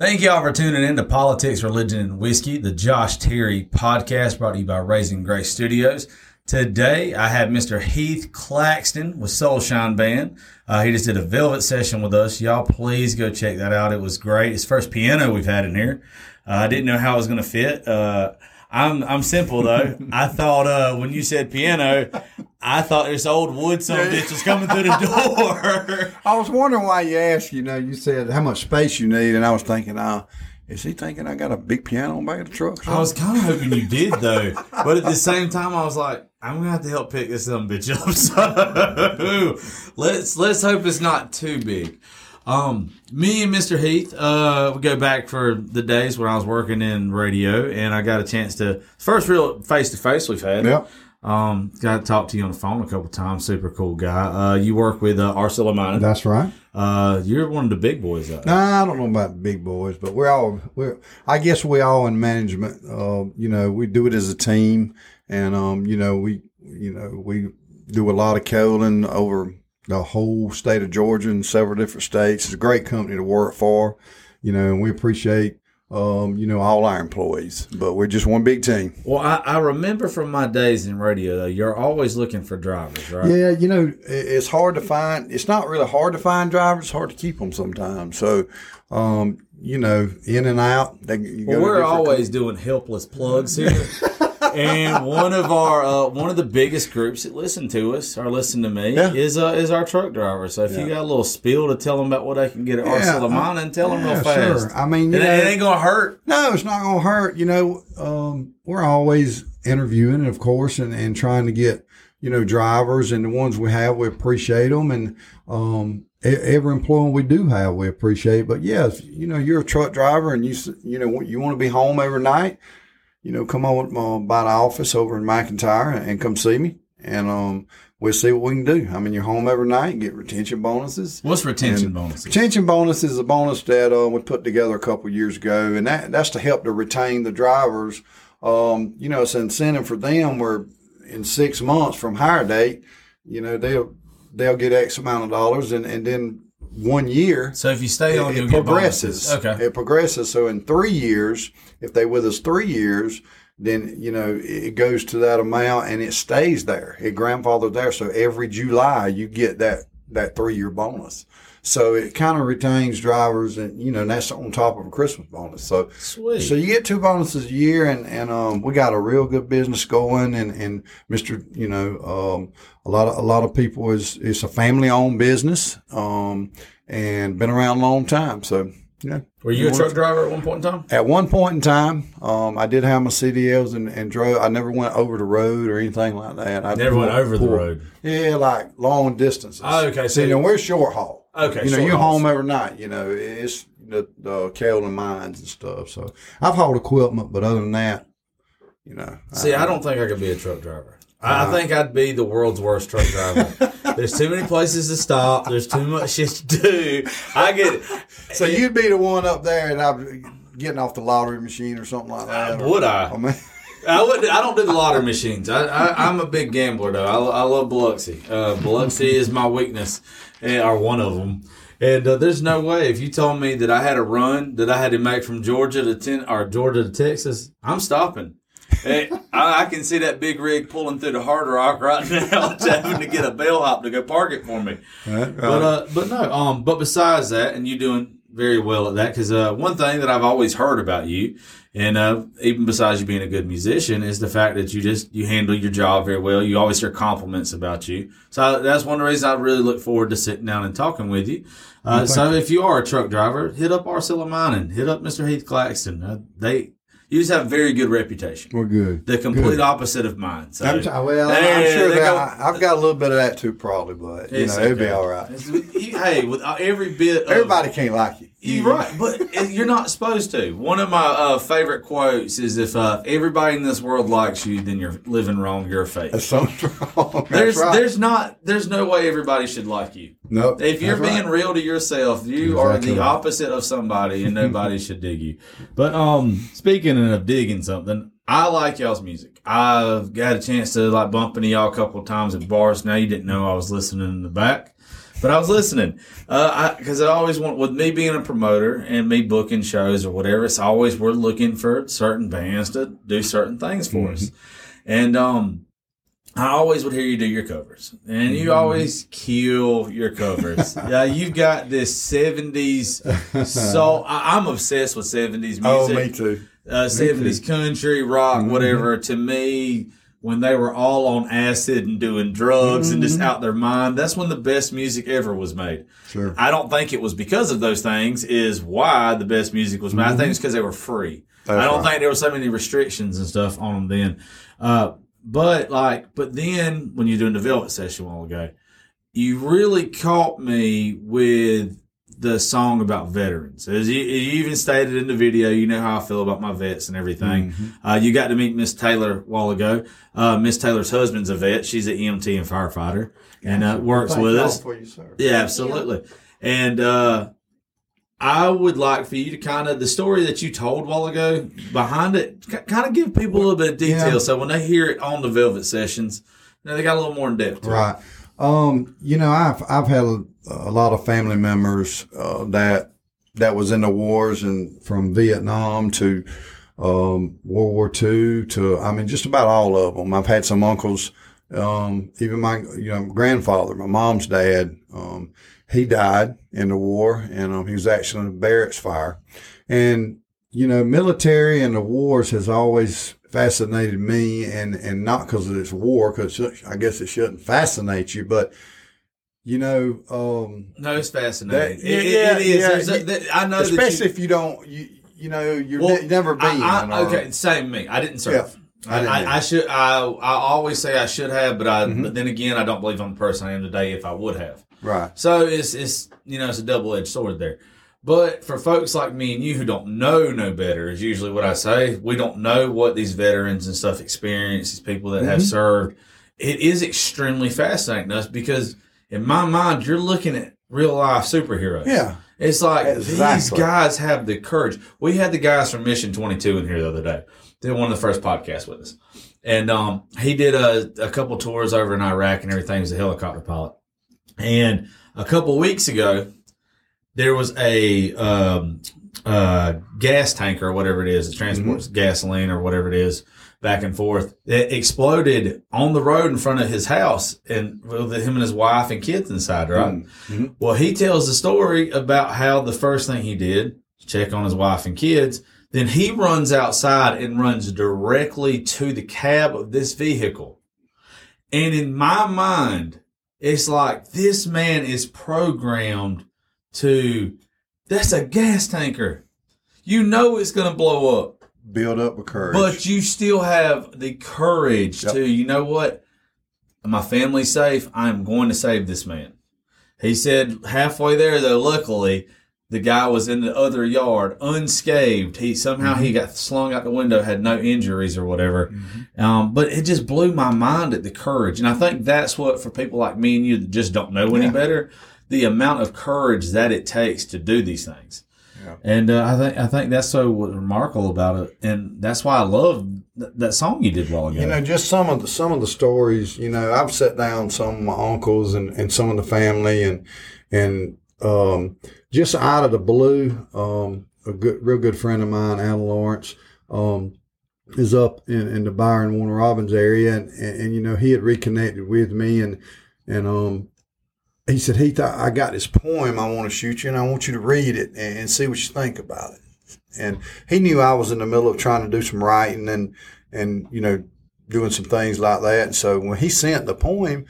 Thank y'all for tuning in to Politics, Religion, and Whiskey, the Josh Terry podcast brought to you by Raising Grace Studios. Today, I have Mr. Heath Claxton with Soulshine Band. Uh, he just did a velvet session with us. Y'all, please go check that out. It was great. It's first piano we've had in here. Uh, I didn't know how it was going to fit. Uh, I'm I'm simple though. I thought uh, when you said piano, I thought this old wood son bitch was coming through the door. I was wondering why you asked. You know, you said how much space you need, and I was thinking, oh, is he thinking I got a big piano on back of the truck? I was kind of hoping you did though, but at the same time, I was like, I'm gonna have to help pick this some bitch up. So let's let's hope it's not too big. Um, me and Mr. Heath, uh, we go back for the days when I was working in radio, and I got a chance to first real face to face we've had. Yep. Um, got to talk to you on the phone a couple times. Super cool guy. Uh, you work with uh, Mining. That's right. Uh, you're one of the big boys. Out there. Nah, I don't know about big boys, but we're all we're. I guess we all in management. Uh, you know, we do it as a team, and um, you know, we you know we do a lot of coaling over the whole state of Georgia and several different states. It's a great company to work for, you know, and we appreciate, um, you know, all our employees, but we're just one big team. Well, I, I remember from my days in radio, though, you're always looking for drivers, right? Yeah, you know, it's hard to find. It's not really hard to find drivers. It's hard to keep them sometimes. So, um, you know, in and out. They, you Well, we're always doing helpless plugs here. and one of our uh, one of the biggest groups that listen to us or listen to me Yeah. is uh, is our truck driver. So if you got a little spiel to tell them about what they can get at Yeah, Arcilla Mining, tell them yeah, real fast. sure. I mean, it, you it ain't gonna hurt. No, it's not going to hurt. You know, um, we're always interviewing, and of course, and, and trying to get, you know, drivers and the ones we have, we appreciate them. And, um, every employee we do have, we appreciate. But yes, you know, you're a truck driver and you, you know, you want to be home every night, you know, come on uh, by the office over in McIntyre and, come see me. And, um, we'll see what we can do. I mean, you're home every night, and get retention bonuses. What's retention And bonuses? Retention bonus is a bonus that uh, we put together a couple of years ago, and that that's to help to retain the drivers. Um, you know, it's an incentive for them where in six months from hire date, you know, they'll they'll get X amount of dollars, and and then one year So if you stay on, it, it progresses. Okay. It progresses. So in three years, if they with us three years, then you know it goes to that amount and it stays there. It grandfathered there. So every July you get that that three year bonus. So it kind of retains drivers, and you know and that's on top of a Christmas bonus. So Sweet. so you get two bonuses a year, and and um, we got a real good business going, and and Mister, you know, um, a lot of a lot of people is it's a family owned business, um, and been around a long time. So yeah. Were you a truck driver at one point in time? At one point in time, um, I did have my CDLs and, and drove. I never went over the road or anything like that. I Never went over the road. Yeah, like long distances. Oh, okay, so- So you know, we're short haul. Okay, You know, you're home every night. You know, it's the the kaolin mines and stuff. So I've hauled equipment, but other than that, you know, See, I don't think I could be a truck driver. I, I uh-huh. think I'd be the world's worst truck driver. There's too many places to stop. There's too much shit to do. I get it. So you'd be the one up there, and I'm getting off the lottery machine or something like that. Uh, or- Would I? I mean, I would. I don't do the lottery machines. I, I, I'm a big gambler though. I, I love Biloxi. Uh, Biloxi is my weakness, eh, or one of them. And uh, there's no way if you told me that I had a run that I had to make from Georgia to ten or Georgia to Texas, I'm stopping. Eh, I, I can see that big rig pulling through the hard rock right now, having to get a bellhop to go park it for me. right, But uh, but no. Um, but besides that, and you doing very well at that, because uh, one thing that I've always heard about you, and uh, even besides you being a good musician, is the fact that you just you handle your job very well. You always hear compliments about you. So that's one of the reasons I really look forward to sitting down and talking with you. Uh, so if you are a truck driver, hit up Arcilla Mining, hit up Mr. Heath Claxton. Uh, they you just have a very good reputation. we're good. The complete opposite of mine. So I'm t- well, I'm sure that go- I, I've got a little bit of that too, probably, but you know, it'd be all right. Hey, with uh, every bit, of, Everybody can't like you. You're right, but you're not supposed to. One of my uh, favorite quotes is if uh, everybody in this world likes you, then you're living wrong. You're fake. That's so wrong. There's right. there's not there's no way everybody should like you. no. If you're being right. real to yourself, you are the right. opposite of somebody, and nobody should dig you. But um, speaking of digging something, I like y'all's music. I've got a chance to like bump into y'all a couple of times at bars. Now you didn't know I was listening in the back. But I was listening because I, I, always want with me being a promoter and me booking shows or whatever. It's always we're looking for certain bands to do certain things for mm-hmm. us, and um, I always would hear you do your covers, and you mm-hmm. always kill your covers. yeah, you've got this seventies. So I, am obsessed with seventies music. Oh, me too. Uh, seventies country rock, mm-hmm. whatever. To me, when they were all on acid and doing drugs mm-hmm. and just mm-hmm. out their mind. That's when the best music ever was made. Sure. I don't think it was because of those things is why the best music was made. Mm-hmm. I think it's because they were free. That's I don't right. think there were so many restrictions and stuff on them then. Uh, but like, but then when you're doing the Velvet session a while ago, you really caught me with the song about veterans. As you, you, even stated in the video, you know how I feel about my vets and everything. Mm-hmm. Uh, you got to meet Miss Taylor a while ago. Uh, Miss Taylor's husband's a vet. She's an EMT and firefighter and uh, works with us. You, yeah, absolutely. And uh, I would like for you to kind of the story that you told a while ago behind it, kind of give people a little bit of detail. Yeah. So when they hear it on the Velvet sessions, you know, they got a little more in depth. Right. Um, you know, I've I've had a, a lot of family members uh, that that was in the wars and from Vietnam to um, World War II to I mean just about all of them. I've had some uncles, um, even my you know grandfather, my mom's dad. Um, he died in the war, and um, he was actually in a barracks fire. And you know, military and the wars has always fascinated me, and and not because of this war, because I guess it shouldn't fascinate you, but you know, um, no, it's fascinating. That, it, yeah, it is. Yeah, a, I know, especially you, if you don't, you you know, you've well, ne- never been. I, I, okay, same me. I didn't serve. Yeah, I, I, I, should. I I always say I should have, but I. Mm-hmm. But then again, I don't believe I'm the person I am today. If I would have, right. So it's it's you know it's a double edged sword there. But for folks like me and you who don't know no better, is usually what I say. We don't know what these veterans and stuff experience, these people that mm-hmm. have served. It is extremely fascinating to us because in my mind, you're looking at real life superheroes. Yeah. It's like exactly. these guys have the courage. We had the guys from Mission 22 in here the other day. They did one of the first podcasts with us. And um, he did a, a couple tours over in Iraq and everything as a helicopter pilot. And a couple weeks ago, there was a um, uh, gas tanker or whatever it is that transports mm-hmm. gasoline or whatever it is back and forth. It exploded on the road in front of his house and with him and his wife and kids inside, right? Mm-hmm. Well, he tells the story about how the first thing he did, check on his wife and kids. Then he runs outside and runs directly to the cab of this vehicle. And in my mind, it's like this man is programmed to, that's a gas tanker. You know it's going to blow up build up with courage. But you still have the courage yep. to, you know what? My family's safe. I'm going to save this man. He said halfway there, though, luckily, the guy was in the other yard unscathed. He somehow mm-hmm. he got slung out the window, had no injuries or whatever. Mm-hmm. Um, but it just blew my mind at the courage. And I think that's what for people like me and you that just don't know any yeah. better, the amount of courage that it takes to do these things. And uh, I think I think that's so remarkable about it, and that's why I love th- that song you did while ago. You know, just some of the some of the stories. You know, I've sat down some of my uncles and, and some of the family, and and um, just out of the blue, um, a good, real good friend of mine, Alan Lawrence, um, is up in, in the Byron Warner Robins area, and, and, and you know he had reconnected with me, and and um he said, Heath, I got this poem I want to shoot you, and I want you to read it and, see what you think about it. And he knew I was in the middle of trying to do some writing and, and you know, doing some things like that. And so when he sent the poem,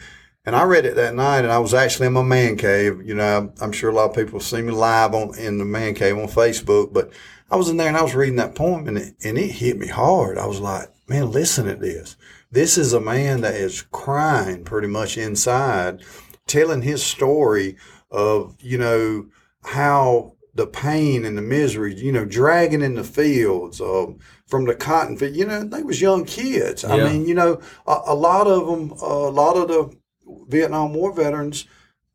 and I read it that night, and I was actually in my man cave. You know, I'm sure a lot of people see me live on in the man cave on Facebook, but I was in there and I was reading that poem, and it, and it hit me hard. I was like, man, listen to this. This is a man that is crying pretty much inside telling his story of, you know, how the pain and the misery, you know, dragging in the fields um, from the cotton field. You know, they was young kids. Yeah. I mean, you know, a, a lot of them, a lot of the Vietnam War veterans.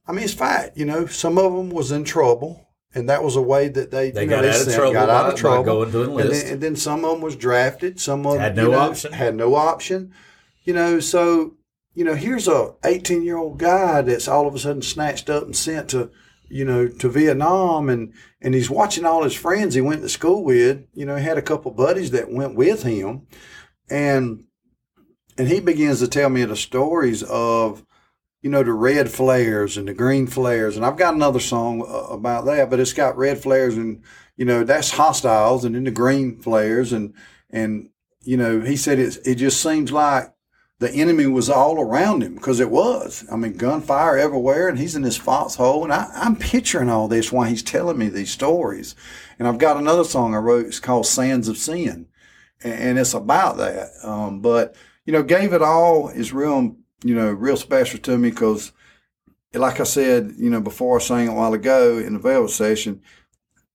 I mean, it's fact. You know, some of them was in trouble, and that was a way that they, they you know, got, they out, of trouble got out of trouble. going to enlist. And then, and then some of them was drafted. Some of them had no know, option. Had no option. You know, so you know, here's a 18 year old guy that's all of a sudden snatched up and sent to, you know, to Vietnam, and and he's watching all his friends he went to school with. You know, he had a couple buddies that went with him, and and he begins to tell me the stories of you know, the red flares and the green flares. And I've got another song uh, about that, but it's got red flares and, you know, that's hostiles and then the green flares. And, and, you know, he said it, it just seems like the enemy was all around him because it was. I mean, gunfire everywhere and he's in this foxhole. And I, I'm picturing all this while he's telling me these stories. And I've got another song I wrote. It's called Sands of Sin. And, and it's about that. Um, but, you know, Gave It All is real you know, real special to me because, like I said, you know, before I sang a while ago in the Velvet session,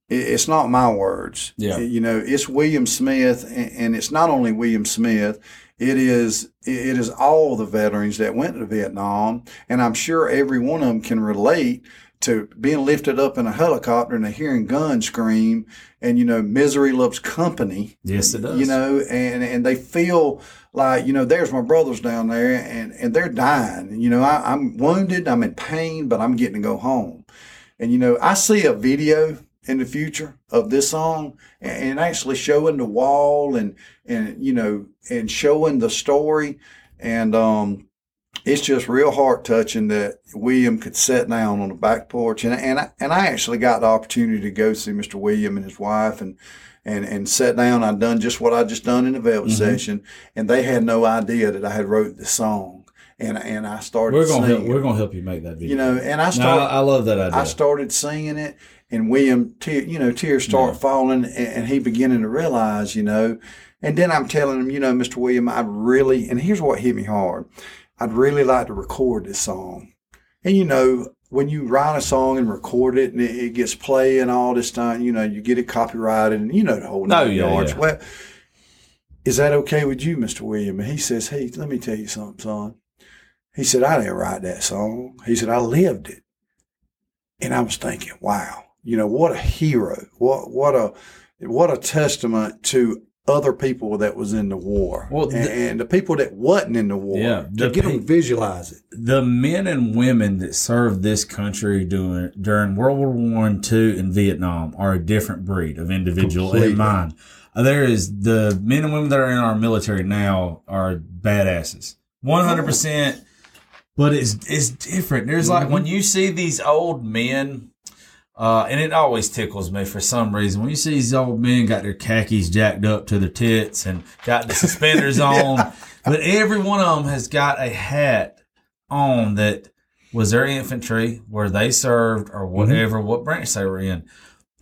it, it's not my words. Yeah. You know, it's William Smith, and it's not only William Smith. It is it is all the veterans that went to Vietnam, and I'm sure every one of them can relate to being lifted up in a helicopter and hearing guns scream and you know misery loves company. Yes it does. You know and and they feel like you know there's my brothers down there and and they're dying. You know I, i'm wounded i'm in pain but i'm getting to go home. And you know i see a video in the future of this song and, and actually showing the wall and and you know and showing the story and um it's just real heart touching that William could sit down on the back porch, and and I, and I actually got the opportunity to go see Mr. William and his wife, and and and sat down. I'd done just what I just done in the Velvet mm-hmm. session, and they had no idea that I had wrote the song, and and I started. We're gonna help, we're gonna help you make that video. You know, and I started. No, I, love that idea. I started singing it, and William, te- you know, tears start yeah. falling, and, and he beginning to realize, you know. And then I'm telling him, you know, Mr. William, I really, and here's what hit me hard. I'd really like to record this song. And you know, when you write a song and record it and it, gets play and all this time, you know, you get it copyrighted and you know the whole oh, nine oh, yeah, yards. Yeah. Well, is that okay with you, Mr. William? And he says, Hey, let me tell you something, son. He said, I didn't write that song. He said, I lived it. And I was thinking, wow, you know, what a hero. What, what a, what a testament to other people that was in the war. Well, the, and, and, the people that wasn't in the war. Yeah, to the, get them visualize it. The men and women that served this country during during World War One, Two, and Vietnam are a different breed of individual Completely. in mind. Uh, there is the men and women that are in our military now are badasses, one hundred percent. But it's it's different. There's mm-hmm. like when you see these old men uh, and it always tickles me for some reason when you see these old men got their khakis jacked up to their tits and got the suspenders yeah. on. But every one of them has got a hat on that was their infantry, where they served, or mm-hmm. whatever, mm-hmm. what branch they were in.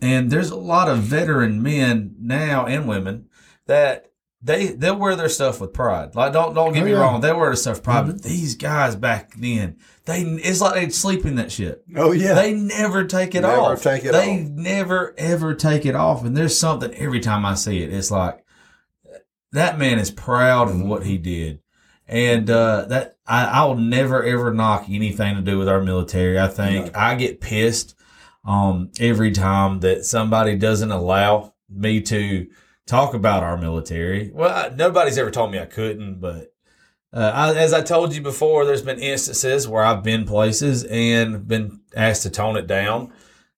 And there's a lot of veteran men now and women that they they'll wear their stuff with pride. Like don't don't get oh, me yeah. wrong, they wear their stuff with pride. Mm-hmm. But these guys back then, they it's like they'd sleep in that shit. Oh yeah, they never take it never off. Take it they off. never ever take it off. And there's something every time I see it, it's like that man is proud of what he did. And uh, that I, I will never ever knock anything to do with our military. I think I get pissed um, every time that somebody doesn't allow me to talk about our military. Well, I, nobody's ever told me I couldn't, but uh, I, as I told you before, there's been instances where I've been places and been asked to tone it down.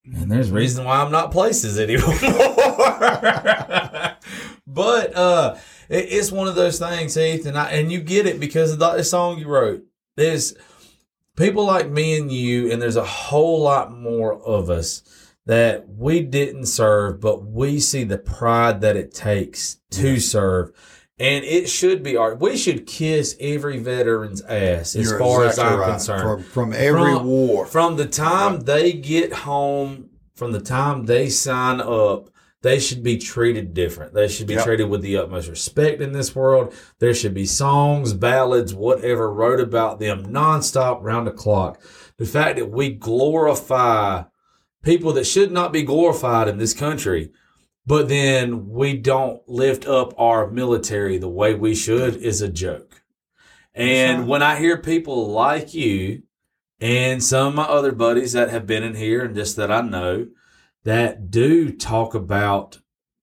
And there's reason why I'm not places anymore. but uh, it, it's one of those things, Heath, and I, and you get it because of the song you wrote. There's people like me and you, and there's a whole lot more of us that we didn't serve, but we see the pride that it takes to serve. And it should be our, we should kiss every veteran's ass as You're far exactly as I'm right. concerned. From, from every from, war. From the time right. they get home, from the time they sign up, they should be treated different. They should be yep. treated with the utmost respect in this world. There should be songs, ballads, whatever wrote about them nonstop, round the clock. The fact that we glorify people that should not be glorified in this country, but then we don't lift up our military the way we should is a joke. And when I hear people like you and some of my other buddies that have been in here and just that I know that do talk about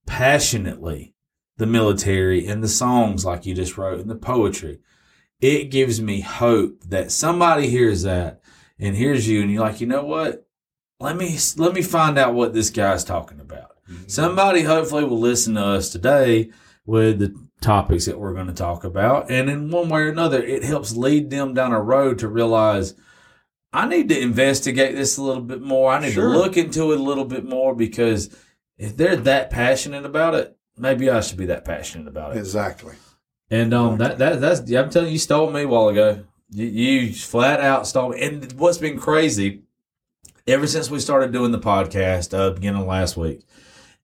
passionately the military and the songs like you just wrote and the poetry, it gives me hope that somebody hears that and hears you and you're like, you know what? Let me let me find out what this guy's talking about. Mm-hmm. Somebody hopefully will listen to us today with the topics that we're going to talk about. And in one way or another, it helps lead them down a road to realize I need to investigate this a little bit more. I need Sure. to look into it a little bit more because if they're that passionate about it, maybe I should be that passionate about it. Exactly. And um, that that that's I'm telling you, you stole me a while ago. You, you flat out stole me. And what's been crazy, ever since we started doing the podcast, uh, beginning of last week,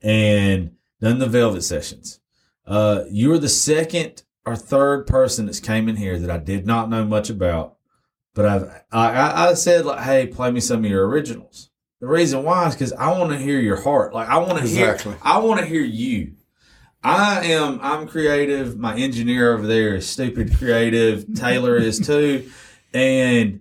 and done the Velvet sessions, uh, you were the second or third person that's came in here that I did not know much about, but I've I, I, I said like, hey, play me some of your originals. The reason why is because I want to hear your heart. Like I want to Exactly. hear. I want to hear you. I am. I'm creative. My engineer over there is stupid creative. Taylor is too, and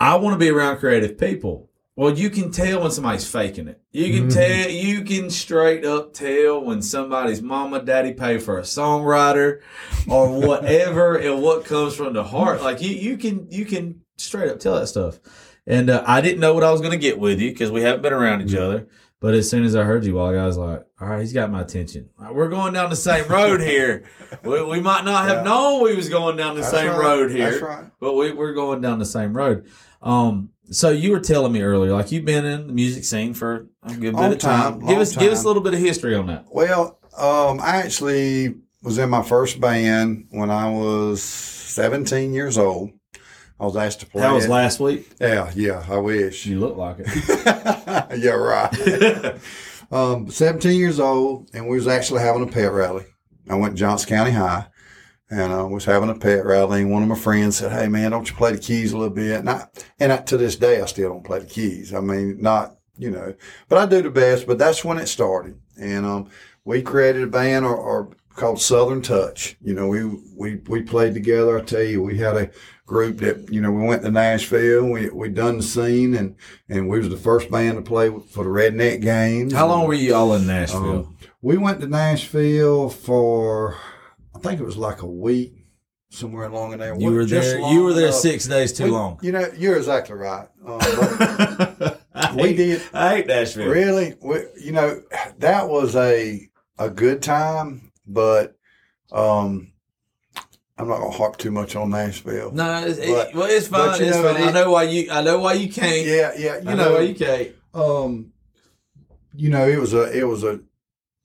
I want to be around creative people. Well, you can tell when somebody's faking it. You can Mhm. tell. You can straight up tell when somebody's mama, daddy pay for a songwriter, or whatever, and what comes from the heart. Like you, you can, you can straight up tell that stuff. And uh, I didn't know what I was going to get with you because we haven't been around each other. But as soon as I heard you, I was like, "All right, he's got my attention. Right, we're going down the same road here. we, we might not have Yeah. known we was going down the That's same right. road here, That's right. but we, we're going down the same road. Um, so you were telling me earlier, like you've been in the music scene for a good bit Long of time. time, give us give us a little bit of history on that. Well, um, I actually was in my first band when I was 17 years old. I was asked to play. That was it. last week. Yeah, yeah. I wish. You look like it. yeah, right. um, 17 years old, and we was actually having a pet rally. I went to Johnson County High, and I was having a pet rally. And one of my friends said, "Hey, man, don't you play the keys a little bit?" And I, and I, to this day, I still don't play the keys. I mean, not you know, but I do the best. But that's when it started, and um, we created a band or, or called Southern Touch. You know, we we we played together. I tell you, we had a group that you know we went to Nashville. We we done the scene, and and we was the first band to play for the Redneck Games. How long were you all in Nashville? Um, we went to Nashville for think it was like a week, somewhere along in there. you were there. You were there enough. six days too We- long. You know, you're exactly right. Um, we hate- did I hate Nashville. really. We, you know, that was a a good time, but um, I'm not gonna harp too much on Nashville. No, it's, it- well, it's fine. it's know, fine. it- I know why you. I know why you can't. Yeah, yeah. You I know, know, why you can't. um, you know, it was a it was a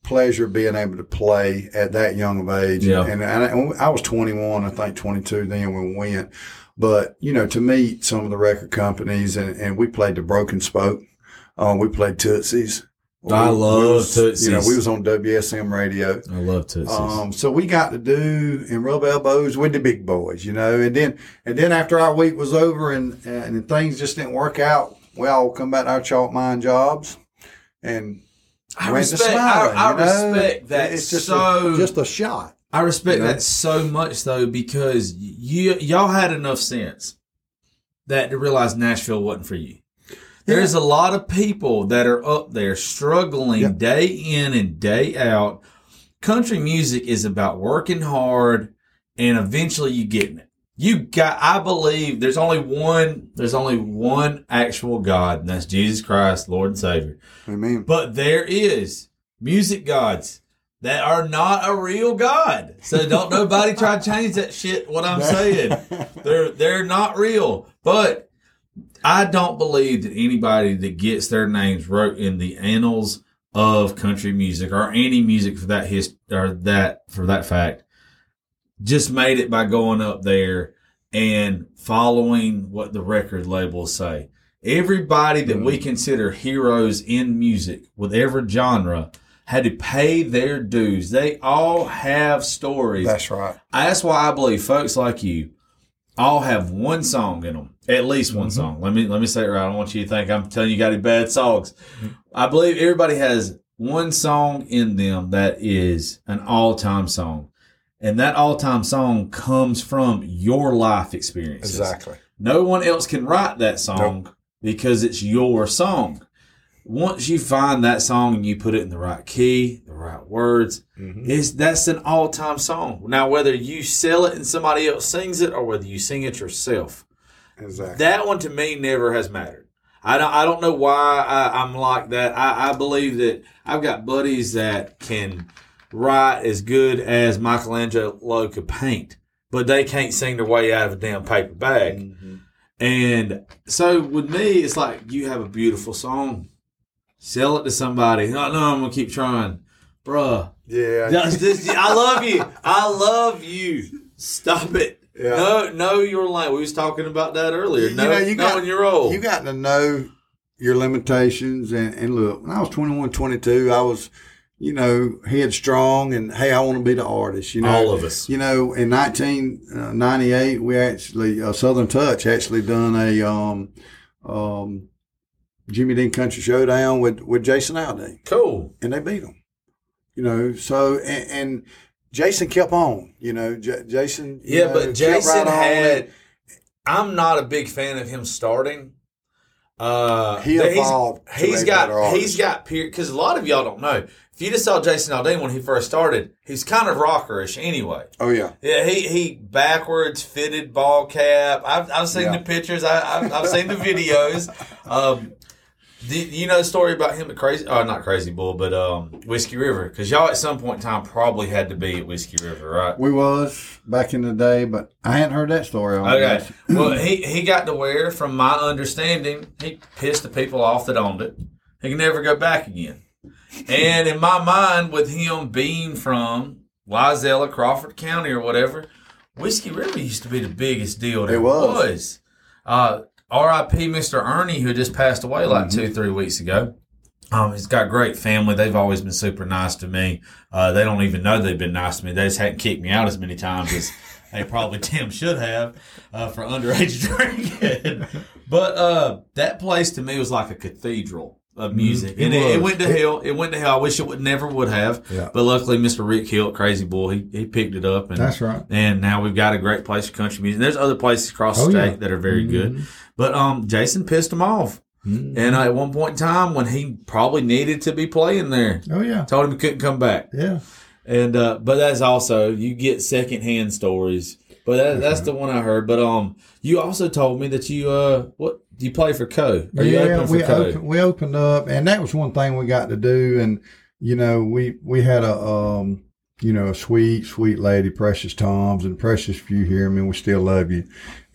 pleasure being able to play at that young of age. Yeah. And, and, I, I was 21, I think 22 then when we went. But, you know, to meet some of the record companies and, and we played the Broken Spoke. Um, we played Tootsie's. I We- we love was, You know, we was on WSM radio. I love Tootsies. Um, so we got to do and rub elbows with the big boys, you know, and then and then after our week was over and and things just didn't work out, we all come back to our chalk mine jobs, and I respect. smiling, I, I respect that It's just so. a, just a shot. I respect you know? that so much though because you y'all had enough sense that to realize Nashville wasn't for you. There's a lot of people that are up there struggling Yeah. day in and day out. Country music is about working hard and eventually you getting it. You got I believe there's only one there's only one actual God and that's Jesus Christ, Lord and Savior. Amen. But there is music gods that are not a real God. So don't nobody try to change that shit. What I'm saying, they're they're not real. But I don't believe that anybody that gets their names wrote in the annals of country music or any music for that hist or that for that fact just made it by going up there and following what the record labels say. Everybody that we mm. consider heroes in music with every genre had to pay their dues. They all have stories. That's right. That's why I believe folks like you all have one song in them, at least one mm-hmm. song. Let me let me say it right. I don't want you to think I'm telling you got any bad songs. Mm-hmm. I believe everybody has one song in them that is an all time song, and that all time song comes from your life experiences. Exactly. No one else can write that song because it's your song. once you find that song and you put it in the right key, the right words, Mm-hmm. is that's an all time song. Now, whether you sell it and somebody else sings it, or whether you sing it yourself, Exactly. that one to me never has mattered. I don't. I don't know why I, I'm like that. I, I believe that I've got buddies that can write as good as Michelangelo could paint, but they can't sing their way out of a damn paper bag. Mm-hmm. And so with me, it's like you have a beautiful song, sell it to somebody. No, no, I'm gonna keep trying, bruh. yeah. This- I love you. I love you. Stop it. Yeah. No, know your lane. We was talking about that earlier. You No, know, you got- your role. You got to know your limitations. And, and look, when I was 21, 22, I was, you know, headstrong and, hey, I want to be the artist. You know, All of us. You know, in 1998, we actually, uh, Southern Touch actually done a um, um, Jimmy Dean Country Showdown with, with Jason Aldean, Cool. and they beat him. You know, so, and, and Jason kept on, you know, J- Jason. you Yeah, know, but Jason right had. I'm not a big fan of him starting. Uh, He he's- evolved He's a got. He's got because a lot of y'all don't know. If you just saw Jason Aldean when he first started, he's kind of rockerish anyway. Oh, yeah. Yeah, he he backwards fitted ball cap. I've I've seen Yeah. the pictures. I, I've I've seen the videos. Um, do you know the story about him at Crazy? Oh, not Crazy Bull, but um, Whiskey River. Because y'all at some point in time probably had to be at Whiskey River, right? We was back in the day, but I hadn't heard that story. On Okay. Well, he he got to where, from my understanding, he pissed the people off that owned it. He can never go back again. And in my mind, with him being from Musella, Crawford County, or whatever, Whiskey River used to be the biggest deal there It was. Uh, R.I.P. Mr. Ernie, who just passed away like Mm-hmm. two, three weeks ago. Um, he's got great family. They've always been super nice to me. Uh, they don't even know they've been nice to me. They just hadn't kicked me out as many times as they probably Tim should have uh, for underage drinking. but uh, that place to me was like a cathedral of music, It and it, it went to hell. It went to hell. I wish it would never would have. Yeah. But luckily, Mr. Rick Hill, Crazy Bull, he he picked it up, and That's right. and now we've got a great place for country music. There's other places across the Oh, state yeah. Mm-hmm. that are very good. But um, Jason pissed him off. And uh, at one point in time, when he probably needed to be playing there, Oh yeah, told him he couldn't come back. yeah. And uh, but that's also you get secondhand stories. But that, that's the one I heard. But um, you also told me that you uh, what do you play for Co? Are yeah, open for we Co? opened, we opened up, and that was one thing we got to do. And you know, we we had a um, you know, a sweet, sweet lady, Precious Toms, and Precious. If you hear me, we still love you.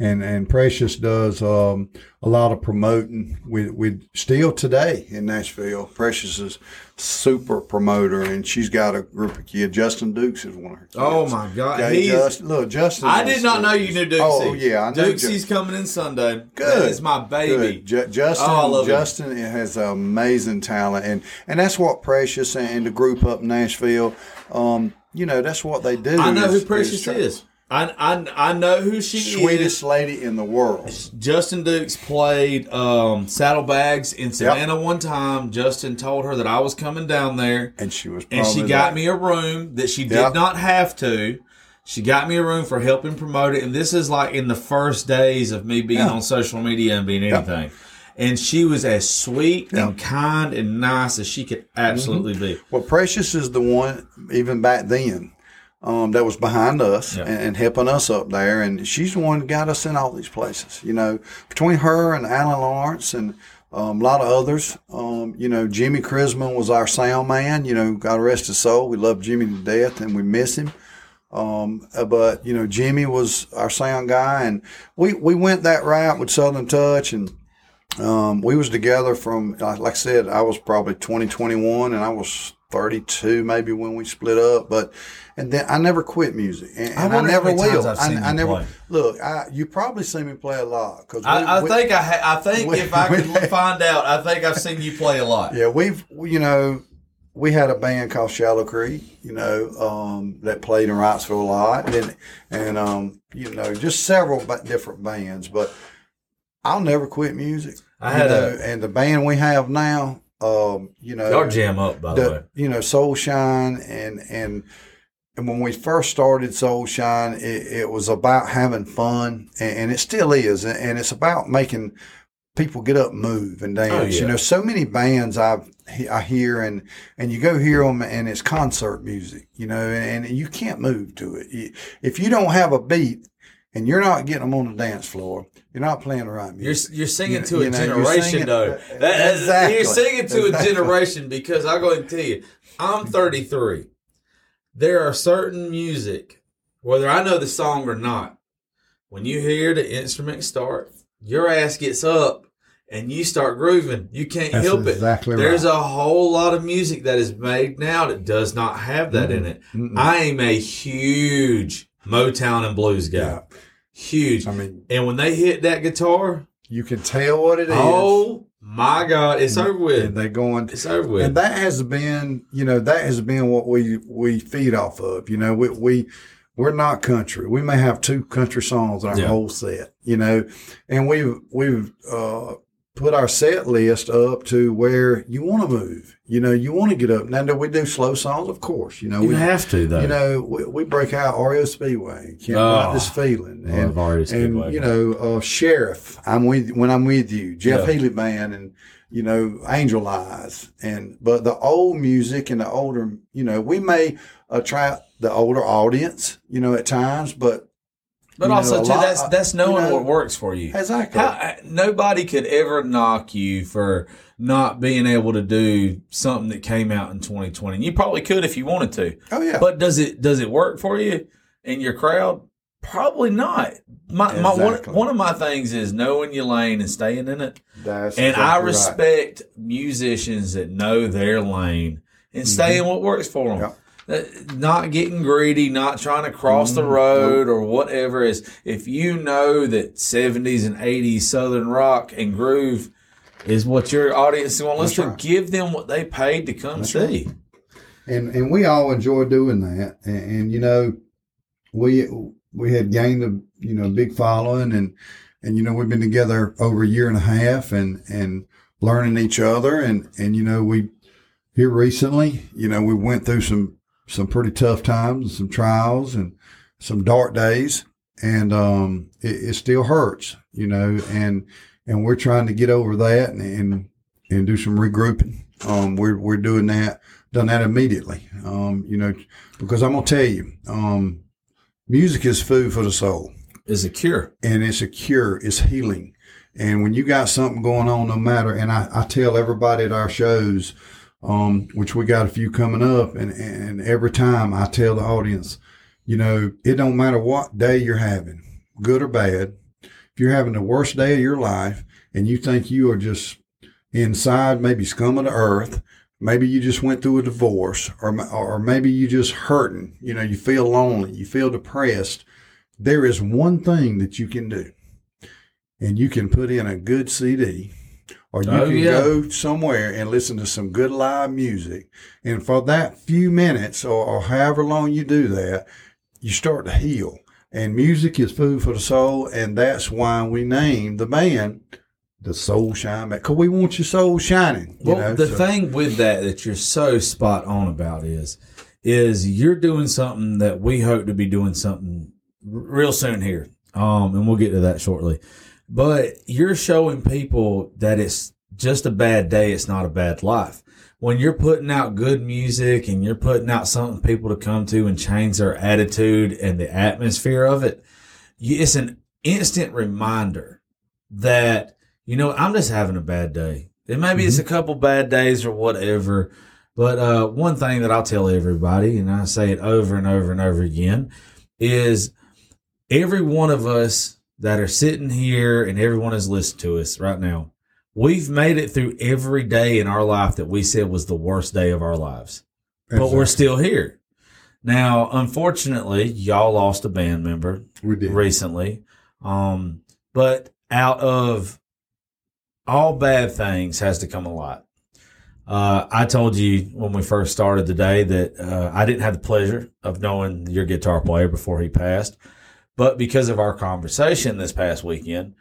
And and Precious does um a lot of promoting with with still today in Nashville. Precious is super promoter, and she's got a group of kids. Justin Dukes is one of her kids. Oh my God, Yeah, he's. Justin, look, Justin. I did not know you knew Dukes. Oh yeah, I know. Dukesie's coming in Sunday. Good. Is my baby. Good. Ju- Justin, Oh, I love him. Justin has amazing talent, and and that's what Precious and the group up in Nashville. Um, you know, that's what they do. I know is- who Precious try- is. I, I, I know who she is Sweetest is. lady in the world. Justin Dukes played um, Saddlebags in Savannah one time. Justin told her that I was coming down there, And she was, and she got the- me a room that she did Yep. not have to. She got me a room for helping promote it, and this is like in the first days of me being Yeah. on social media and being anything. And she was as sweet and Mm-hmm. kind and nice as she could absolutely be. Well, Precious is the one, even back then, um, that was behind us Yeah. and, and helping us up there. And she's the one that got us in all these places. You know, between her and Alan Lawrence and um, a lot of others, um, you know, Jimmy Chrisman was our sound man. You know, God rest his soul. We love Jimmy to death and we miss him. Um, uh, but you know, Jimmy was our sound guy, and we we went that route with Southern Touch, and um, we was together from like I said, I was probably 20, 21, and I was thirty two maybe when we split up. But and then I never quit music, and, I and I, how never will. I, I never play. look. I, you probably see me play a lot because I, I think I ha- I think we- if I could find out, I think I've seen you play a lot. Yeah, we've you know we had a band called Shallow Creek, you know, um, that played in Wrightsville a lot, and and um, you know just several different bands. But I'll never quit music. I had know, a and the band we have now, um, you know, y'all jam up by the, way. you know, Soul Shine and and and when we first started Soul Shine, it, it was about having fun, and, and it still is, and it's about making people get up, move, and dance. Oh, yeah. You know, so many bands I've I hear and and you go hear them, and it's concert music. You know, and you can't move to it if you don't have a beat. And you're not getting them on the dance floor. You're not playing the right You're music. you're singing You- to a you know, you're generation singing- though. That- Exactly. You're singing to Exactly. a generation because I go and tell you, I'm 33. There are certain music, whether I know the song or not, when you hear the instrument start, your ass gets up and you start grooving. You can't That's help it. exactly There's a whole lot of music that is made now that does not have that in it. Mm-mm. I am a huge Motown and blues guy. Yeah. Huge. I mean, And when they hit that guitar, you can tell what it is. oh my God, it's over and with. they're going. It's over with. And that has been, you know, that has been what we we feed off of. You know, we we we're not country. We may have two country songs in our Yeah. whole set. You know, and we've we've uh, put our set list up to where you want to move. You know, you want to get up. Now, do we do slow songs? Of course. You know, you we have to though. you know we, we break out REO Speedwagon. Can't Oh. this feeling. And Love REO Speedwagon. and you know, uh, Sheriff, I'm with when I'm with you, Jeff Yeah. Healey Band, and you know, Angel Eyes, and but the old music and the older, you know, we may attract the older audience, you know, at times, but but you also a too, lot- that's that's knowing you know, what works for you. exactly, How, nobody could ever knock you for not being able to do something that came out in 2020. And you probably could if you wanted to. oh yeah, But does it does it work for you in your crowd? Probably not. My, my one, Exactly. one of my things is knowing your lane and staying in it. that's And I exactly right. respect musicians that know their lane and stay mm-hmm. in what works for them. Yep. Not getting greedy, not trying to cross the Mhm. road or whatever is. If you know that 70s and 80s Southern rock and groove is what your audience want to That's listen to, give them what they paid to come That's see. and and we all enjoy doing that. And, and you know, we we had gained a you know big following, and and you know we've been together over a year and a half, and and learning each other, and and you know we here recently, you know, we went through some some pretty tough times, and some trials, and some dark days, and um, it, it still hurts, you know, and and we're trying to get over that and and, and do some regrouping. Um, we're we're doing that done that immediately. Um, you know, because I'm gonna tell you, um, music is food for the soul, Is a cure. and it's a cure. It's healing. And when you got something going on, no matter, and I, I tell everybody at our shows, um, which we got a few coming up, and and every time I tell the audience, you know, it don't matter what day you're having, good or bad. If you're having the worst day of your life, and you think you are just inside, maybe scum of the earth, maybe you just went through a divorce or or maybe you just hurting you know you feel lonely you feel depressed there is one thing that you can do and you can put in a good cd or you Oh, can yeah. go somewhere and listen to some good live music and for that few minutes or, or however long you do that you start to heal and music is food for the soul and that's why we named the band the soul shine back because we want your soul shining you Well, know, the so- thing with that that you're so spot on about is, is you're doing something that we hope to be doing something r- real soon here. Um, and we'll get to that shortly. But you're showing people that it's just a bad day. It's not a bad life. When you're putting out good music and you're putting out something people to come to and change their attitude and the atmosphere of it, it's an instant reminder that, you know, I'm just having a bad day. And maybe it's a couple bad days or whatever. But uh, one thing that I'll tell everybody, and I say it over and over and over again, is every one of us that are sitting here and everyone is listening to us right now, we've made it through every day in our life that we said was the worst day of our lives. But we're still here. Now, unfortunately, y'all lost a band member recently. Um, but out of all bad things has to come a lot. Uh, I told you when we first started the day that uh, I didn't have the pleasure of knowing your guitar player before he passed, but because of our conversation this past weekend,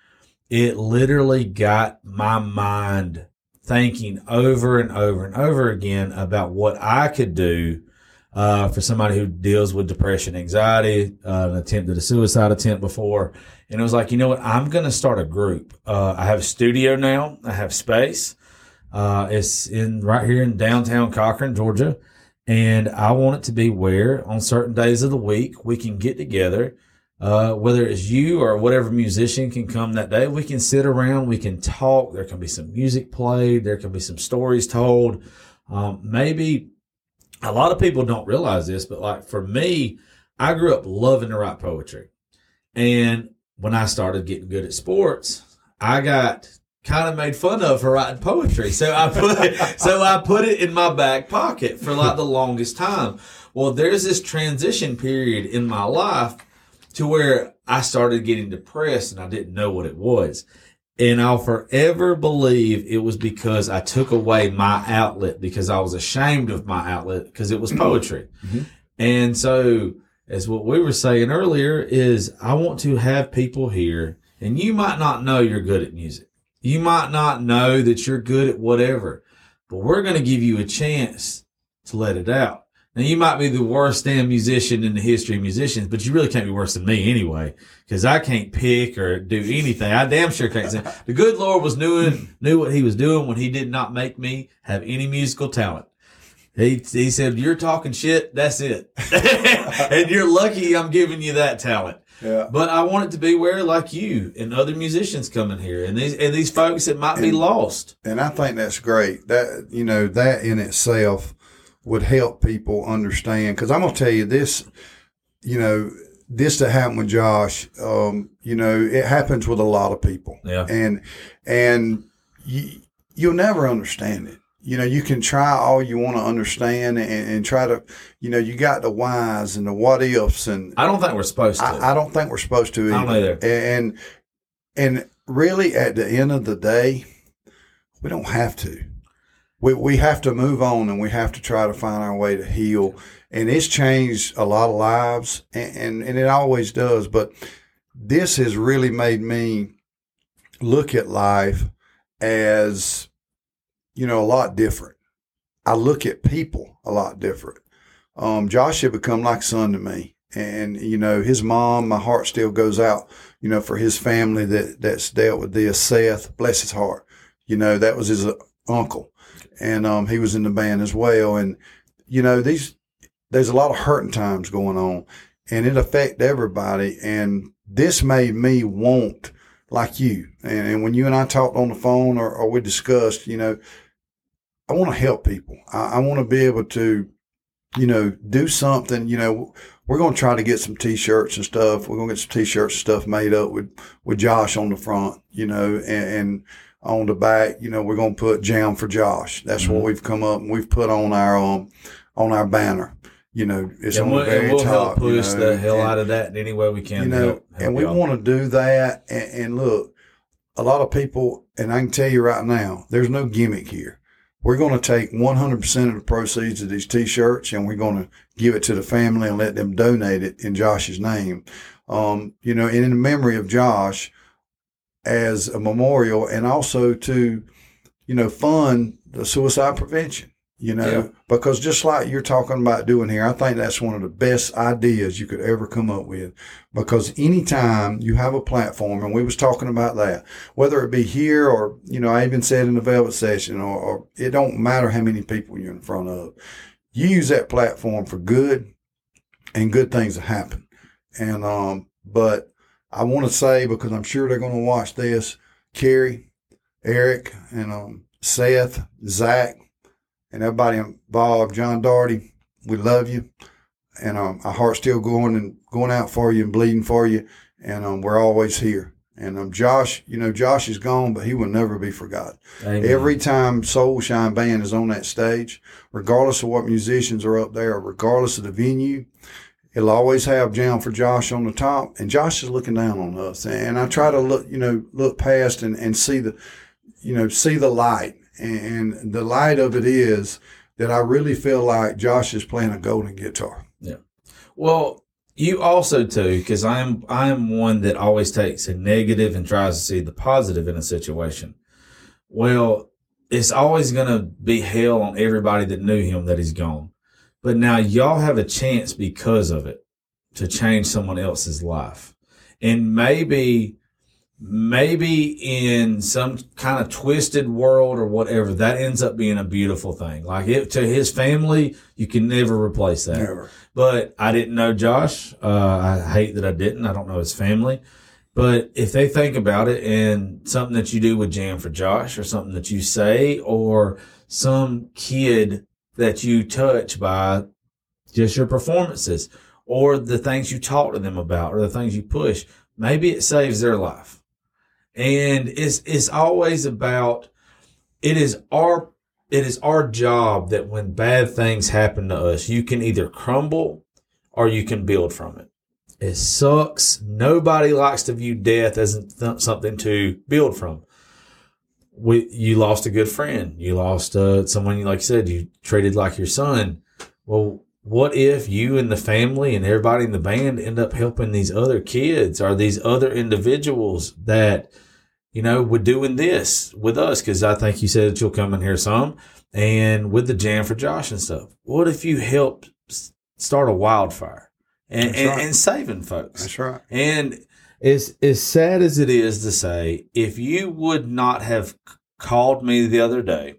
it literally got my mind thinking over and over and over again about what I could do uh, for somebody who deals with depression, anxiety, uh, an attempt at a suicide attempt before. And it was like, you know what? I'm going to start a group. Uh, I have a studio now. I have space. Uh, it's in right here in downtown Cochran, Georgia. And I want it to be where on certain days of the week we can get together. Uh, whether it's you or whatever musician can come that day, we can sit around, we can talk. There can be some music played. There can be some stories told. Um, maybe a lot of people don't realize this, but like for me, I grew up loving to write poetry. And when I started getting good at sports, I got kind of made fun of for writing poetry. So I put so I put it in my back pocket for like the longest time. Well, there's this transition period in my life to where I started getting depressed and I didn't know what it was. And I'll forever believe it was because I took away my outlet because I was ashamed of my outlet because it was poetry. Mm-hmm. And so, as what we were saying earlier, is I want to have people here, and you might not know you're good at music. You might not know that you're good at whatever, but we're going to give you a chance to let it out. Now you might be the worst damn musician in the history of musicians, but you really can't be worse than me anyway, because I can't pick or do anything. I damn sure can't sing. The good Lord was doing knew what He was doing when He did not make me have any musical talent. He he said, "You're talking shit. That's it, and you're lucky I'm giving you that talent." Yeah. But I want it to be where like you and other musicians come in here and these and these folks that might and, be lost. And I think that's great. That you know that in itself would help people understand. Because I'm gonna tell you this, you know, this to happen with Josh, um, you know, it happens with a lot of people. Yeah. And and you, you'll never understand it. You know, you can try all you want to understand and, and, try to, you know, you got the whys and the what ifs and I don't think we're supposed to. I, I don't think we're supposed to either. I don't either. And and really at the end of the day, we don't have to we, we have to move on and we have to try to find our way to heal. And it's changed a lot of lives and, and, and it always does. But this has really made me look at life as, you know, a lot different. I look at people a lot different. Um, Josh had become like son to me. And, you know, his mom, my heart still goes out, you know, for his family that, that's dealt with this. Seth, bless his heart. You know, that was his uncle and um, he was in the band as well. And you know, these there's a lot of hurting times going on, and it affect everybody. And this made me want like you. And, and when you and I talked on the phone or, or we discussed, you know, I want to help people. I, I want to be able to, you know, do something. You know, we're going to try to get some t-shirts and stuff. We're going to get some t-shirts and stuff made up with with Josh on the front. You know, and, and on the back, you know, we're going to put jam for Josh. That's mm-hmm. what we've come up and we've put on our, um, on our banner. You know, it's and on we'll, the very we'll top. Help push you know, the hell and, out of that in any way we can. You know, help, help and we want to do that. And, and look, a lot of people, and I can tell you right now, there's no gimmick here. We're going to take 100% of the proceeds of these t-shirts and we're going to give it to the family and let them donate it in Josh's name. Um, you know, and in memory of Josh, as a memorial and also to, you know, fund the suicide prevention, you know, yeah. because just like you're talking about doing here, I think that's one of the best ideas you could ever come up with because anytime you have a platform and we was talking about that, whether it be here or, you know, I even said in the velvet session or, or it don't matter how many people you're in front of, you use that platform for good and good things happen. And, um, but I want to say because I'm sure they're going to watch this. Carrie, Eric, and um, Seth, Zach, and everybody involved. John Darty, we love you, and um, our heart's still going and going out for you and bleeding for you, and um, we're always here. And um, Josh, you know, Josh is gone, but he will never be forgotten. Amen. Every time Soul Shine Band is on that stage, regardless of what musicians are up there, regardless of the venue, It'll always have Jam for Josh on the top, and Josh is looking down on us. And I try to look, you know, look past and, and see the, you know, see the light. And the light of it is that I really feel like Josh is playing a golden guitar. Yeah. Well, you also too, because I am I am one that always takes a negative and tries to see the positive in a situation. Well, it's always going to be hell on everybody that knew him that he's gone but now y'all have a chance because of it to change someone else's life. And maybe, maybe in some kind of twisted world or whatever, that ends up being a beautiful thing. Like it to his family, you can never replace that. Never. But I didn't know Josh. Uh, I hate that I didn't. I don't know his family. But if they think about it and something that you do with Jam for Josh or something that you say or some kid that you touch by just your performances or the things you talk to them about or the things you push, maybe it saves their life. And it's, it's always about, it is our, it is our job that when bad things happen to us, you can either crumble or you can build from it. It sucks. Nobody likes to view death as something to build from. We, you lost a good friend. You lost uh, someone, like you said, you treated like your son. Well, what if you and the family and everybody in the band end up helping these other kids or these other individuals that, you know, were doing this with us? Cause I think you said that you'll come in here some and with the jam for Josh and stuff. What if you helped start a wildfire and, and, right. and saving folks? That's right. And as as sad as it is to say, if you would not have called me the other day,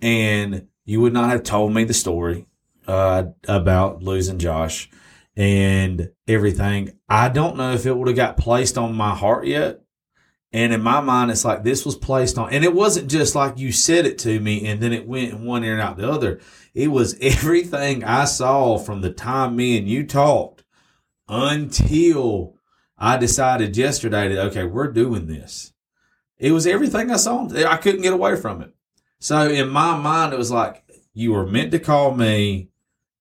and you would not have told me the story uh, about losing Josh and everything, I don't know if it would have got placed on my heart yet. And in my mind, it's like this was placed on, and it wasn't just like you said it to me, and then it went in one ear and out the other. It was everything I saw from the time me and you talked until I decided yesterday that, okay, we're doing this. It was everything I saw. I couldn't get away from it. So in my mind, it was like, you were meant to call me.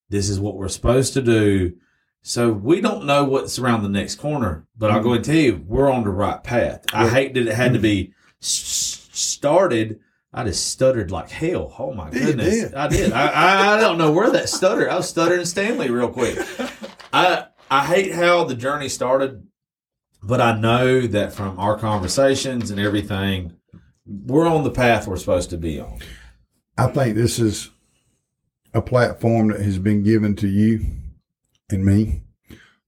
This is what we're supposed to do. So we don't know what's around the next corner, but I'll go mm-hmm. and tell you, we're on the right path. I hate that it had to be mm-hmm. started. I just stuttered like hell. Oh my goodness. did. I did. I, I, I don't know where that stutter. I was stuttering Stanley real quick. I, I hate how the journey started, but I know that from our conversations and everything, we're on the path we're supposed to be on. I think this is a platform that has been given to you and me.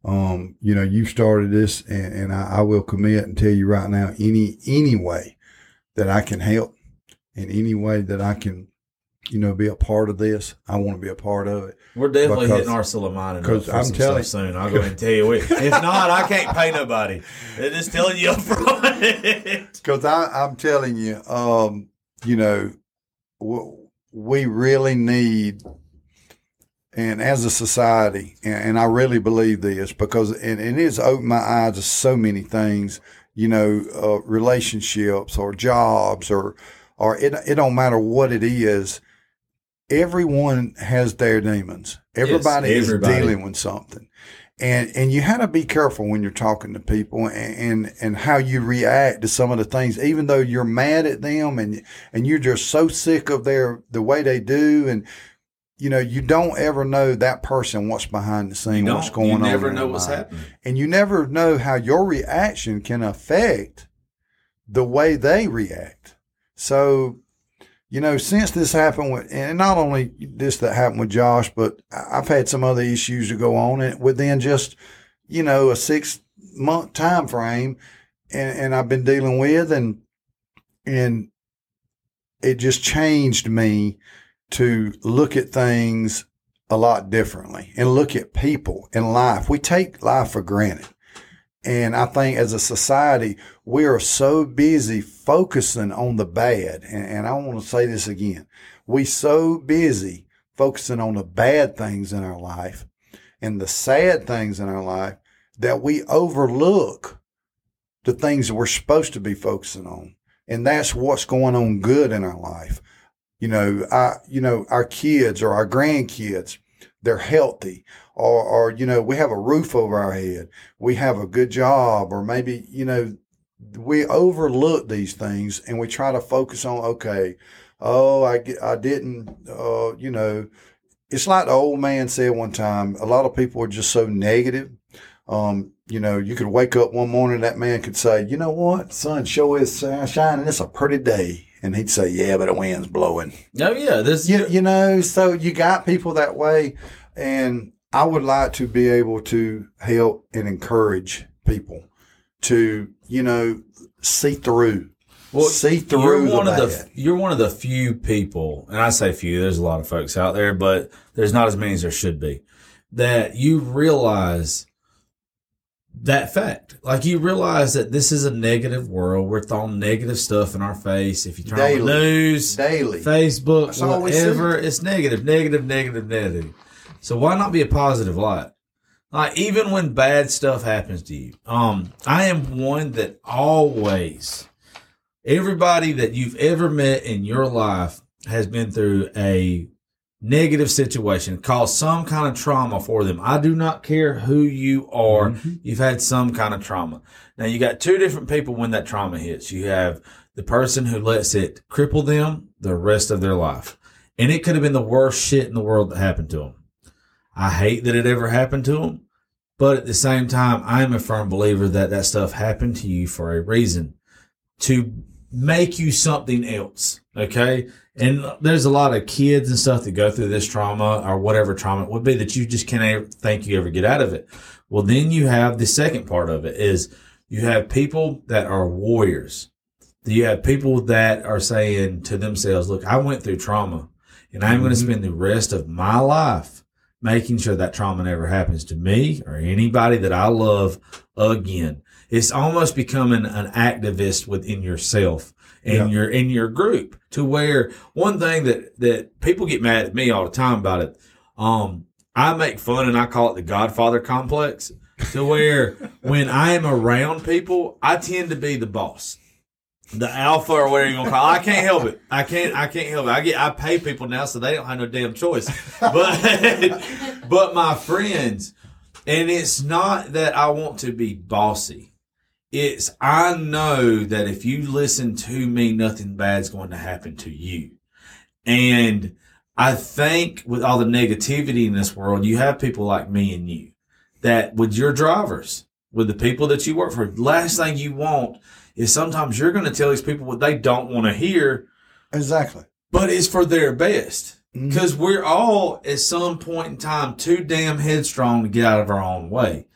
Um, you know, you started this, and, and I, I will commit and tell you right now, any any way that I can help, in any way that I can, you know, be a part of this, I want to be a part of it. We're definitely Because- hitting our Suleiman because I'm telling- soon. I'll go ahead and tell you. If not, I can't pay nobody. They're just telling you up front. Because I'm telling you, um, you know, we really need, and as a society, and, and I really believe this because and, and it's opened my eyes to so many things, you know, uh, relationships or jobs or, or it, it don't matter what it is. Everyone has their demons. Everybody is everybody. dealing with something and and you have to be careful when you're talking to people and, and and how you react to some of the things even though you're mad at them and and you're just so sick of their the way they do and you know you don't ever know that person what's behind the scene what's going You on never know what's mind. happening. and you never know how your reaction can affect the way they react so you know, since this happened with, and not only this that happened with Josh, but I've had some other issues to go on and within just, you know, a six month time frame and, and I've been dealing with and, and it just changed me to look at things a lot differently and look at people and life. We take life for granted. And I think as a society, we are so busy focusing on the bad. And, and I want to say this again. We so busy focusing on the bad things in our life and the sad things in our life that we overlook the things that we're supposed to be focusing on. And that's what's going on good in our life. You know, I, you know, our kids or our grandkids, they're healthy or, or, you know, we have a roof over our head. We have a good job or maybe, you know, we overlook these things and we try to focus on, okay, oh, I, I didn't, uh, you know, it's like the old man said one time, a lot of people are just so negative. Um, you know, you could wake up one morning, that man could say, you know what, sun sure is shining. It's a pretty day. And he'd say, "Yeah, but the wind's blowing." Oh yeah, this You, you know, so you got people that way, and I would like to be able to help and encourage people to, you know, see through, see through you're one bad. of the you're one of the few people, and I say few. There's a lot of folks out there, but there's not as many as there should be. That you realize that fact, like you realize that this is a negative world. We're throwing negative stuff in our face. If you turn on the Daily. news, daily. Facebook, That's all we whatever, it's negative, negative, negative, negative. So why not be a positive light? Like even when bad stuff happens to you, um, I am one that always, everybody that you've ever met in your life has been through a negative situation, caused some kind of trauma for them. I do not care who you are, you've had some kind of trauma. Now you got two different people when that trauma hits. You have the person who lets it cripple them the rest of their life. And it could have been the worst shit in the world that happened to them. I hate that it ever happened to them. But at the same time, I am a firm believer that that stuff happened to you for a reason to make you something else. Okay. And there's a lot of kids and stuff that go through this trauma or whatever trauma it would be that you just can't think you ever get out of it. Well, then you have the second part of it is you have people that are warriors. You have people that are saying to themselves, look, I went through trauma and I'm going to mm-hmm. spend the rest of my life making sure that trauma never happens to me or anybody that I love again. It's almost becoming an activist within yourself and your in your group to where one thing that that people get mad at me all the time about it. Um, I make fun and I call it the Godfather complex to where when I am around people, I tend to be the boss the alpha or whatever you want to call it. I can't help it. I can't. I can't help it. I get. I pay people now, so they don't have no damn choice. But but my friends, and it's not that I want to be bossy. It's I know that if you listen to me, nothing bad's going to happen to you. And I think with all the negativity in this world, you have people like me and you that with your drivers, with the people that you work for, last thing you want is sometimes you're going to tell these people what they don't want to hear, Exactly. but it's for their best. Mm-hmm. Because we're all at some point in time too damn headstrong to get out of our own way.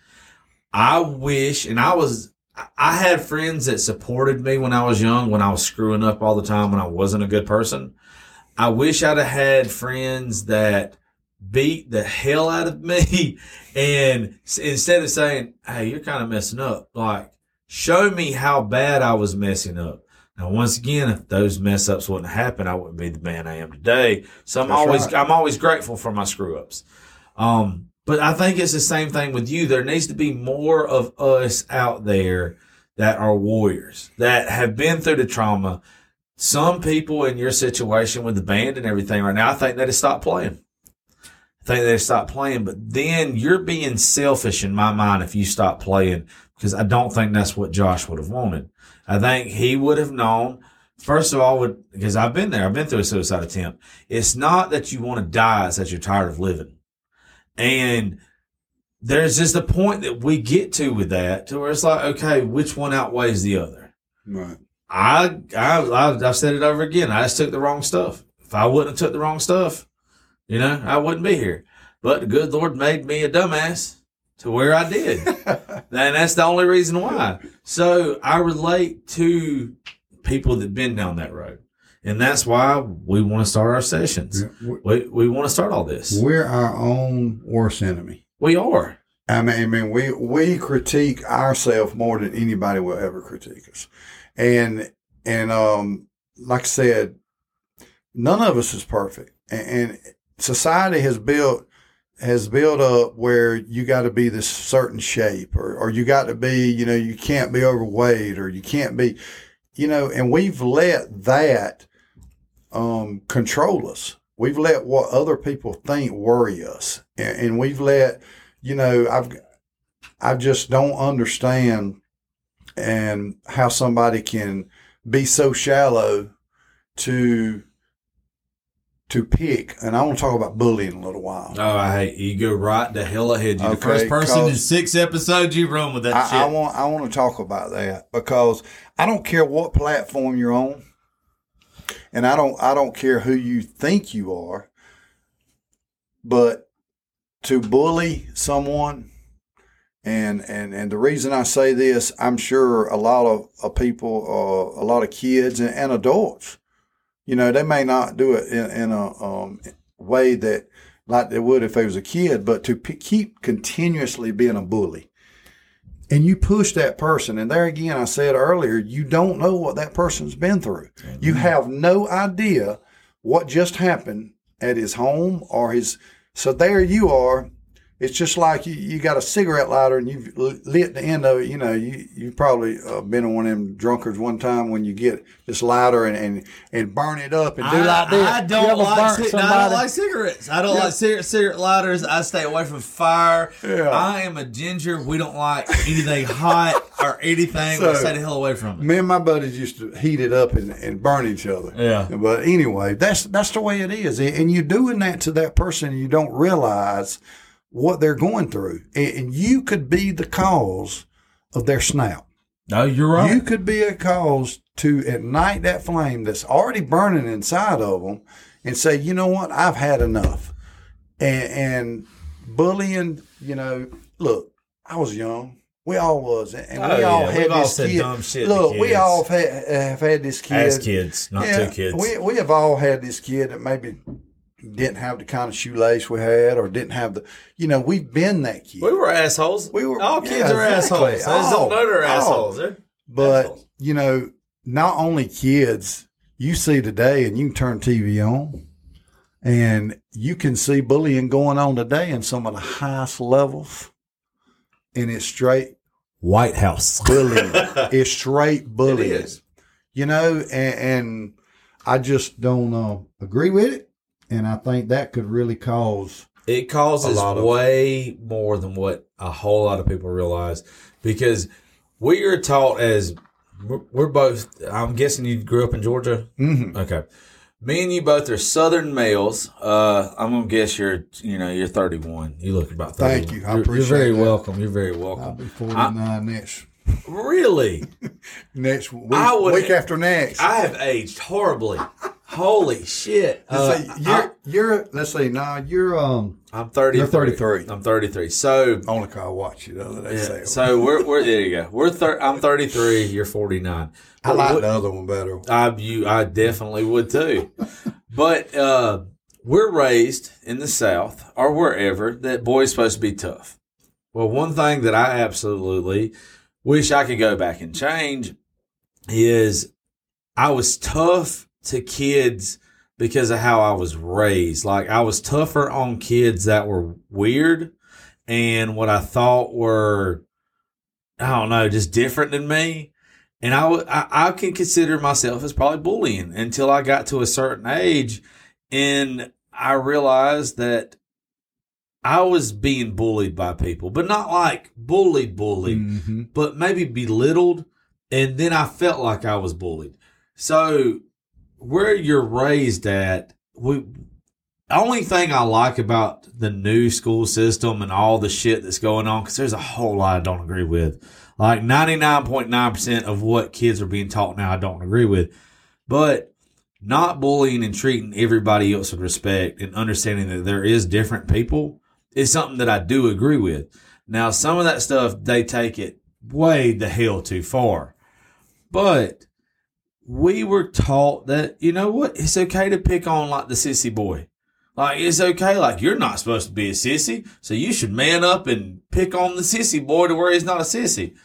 I wish, and I was, I had friends that supported me when I was young, when I was screwing up all the time, when I wasn't a good person. I wish I'd have had friends that beat the hell out of me and instead of saying, Hey, you're kind of messing up, like show me how bad I was messing up. Now, once again, if those mess ups wouldn't happen, I wouldn't be the man I am today. So I'm That's always, right. I'm always grateful for my screw ups. Um, but I think it's the same thing with you. There needs to be more of us out there that are warriors that have been through the trauma. Some people in your situation with the band and everything right now, I think they just stop playing. I think they stop playing, but then you're being selfish in my mind if you stop playing because I don't think that's what Josh would have wanted. I think he would have known, first of all, would because I've been there, I've been through a suicide attempt. It's not that you want to die, it's that you're tired of living. And there's just a point that we get to with that to where it's like, okay, which one outweighs the other? Right. I, I, I've, I've said it over again. I just took the wrong stuff. If I wouldn't have took the wrong stuff, you know, I wouldn't be here. But the good Lord made me a dumbass to where I did. and that's the only reason why. So I relate to people that been down that road. And that's why we want to start our sessions. We- We, we want to start all this. We're our own worst enemy. We are. I mean, I mean, we we critique ourselves more than anybody will ever critique us, and and um, like I said, none of us is perfect, and, and society has built has built up where you got to be this certain shape, or or you got to be, you know, you can't be overweight, or you can't be, you know, and we've let that um, control us. We've let what other people think worry us, and, and we've let you know, I've I just don't understand and how somebody can be so shallow to to pick. And I want to talk about bullying a little while. Oh, I hate you. Go right the hell ahead. You're the first person in six episodes you run with that shit. I, I want I want to talk about that because I don't care what platform you're on. and I don't I don't care who you think you are, but to bully someone and and and the reason I say this, I'm sure a lot of, of people, uh, a lot of kids and, and, adults, you know, they may not do it in, in a um, way that like they would if they was a kid, but to p- keep continuously being a bully. And you push that person, and there again, I said earlier, you don't know what that person's been through. Mm-hmm. You have no idea what just happened at his home or his. So there you are it's just like you, you got a cigarette lighter and you've lit the end of it. You know, you you probably uh, been one of them drunkards one time when you get this lighter and and, and burn it up and do I, like this. I don't like ci- no, I don't like cigarettes. I don't yeah. like cigarette, cigarette lighters. I stay away from fire. Yeah. I am a ginger. We don't like anything hot or anything. So, we stay the hell away from it. Me and my buddies used to heat it up and, and burn each other. Yeah. But anyway, that's that's the way it is, and you're doing that to that person, and you don't realize what they're going through. And you could be the cause of their snap. No, you're right. You could be a cause to ignite that flame that's already burning inside of them and say, you know what, I've had enough. And, and bullying, you know, look, I was young. We all was, and oh, we all yeah. had We've this all kid. dumb shit Look, we all have had, have had this kid as kids, not yeah, two kids. We we have all had this kid that maybe didn't have the kind of shoelace we had or didn't have the you know we've been that kid. We were assholes. We were all kids yeah, are exactly. assholes. I just don't know they're assholes. They're but assholes. you know not only kids you see today and you can turn tv on and you can see bullying going on today in some of the highest levels and it's straight white house. bullying. It's straight bullying. it is. you know and, and i just don't uh, agree with it and I think that could really cause it causes way more than what a whole lot of people realize because we are taught as we're both. I'm guessing you grew up in Georgia. Mm-hmm. Okay, me and you both are Southern males. Uh, I'm gonna guess you're, you know, you're 31. You look about 31. Thank you. I you're, appreciate. You're very that. welcome. You're very welcome. I'll be 49 I, next. Really? next week, I would, week after next. I have aged horribly. Holy shit! Uh, you're, I, you're let's see now you're um I'm 30. You're 33. I'm 33. So only cause I watched you the other day. Yeah, so we're we're there. You go. We're thir- I'm 33. You're 49. I like what, the other one better. I you I definitely would too. but uh, we're raised in the South or wherever that boy's supposed to be tough. Well, one thing that I absolutely wish I could go back and change is I was tough to kids because of how I was raised. Like I was tougher on kids that were weird and what I thought were, I don't know, just different than me. And I, I, I can consider myself as probably bullying until I got to a certain age and I realized that I was being bullied by people, but not like bullied, bullied, mm-hmm. but maybe belittled. And then I felt like I was bullied. So where you're raised at, we only thing I like about the new school system and all the shit that's going on, because there's a whole lot I don't agree with. Like 99.9% of what kids are being taught now, I don't agree with. But not bullying and treating everybody else with respect and understanding that there is different people is something that I do agree with. Now, some of that stuff, they take it way the hell too far. But we were taught that, you know what, it's okay to pick on like the sissy boy. Like, it's okay. Like, you're not supposed to be a sissy. So you should man up and pick on the sissy boy to where he's not a sissy.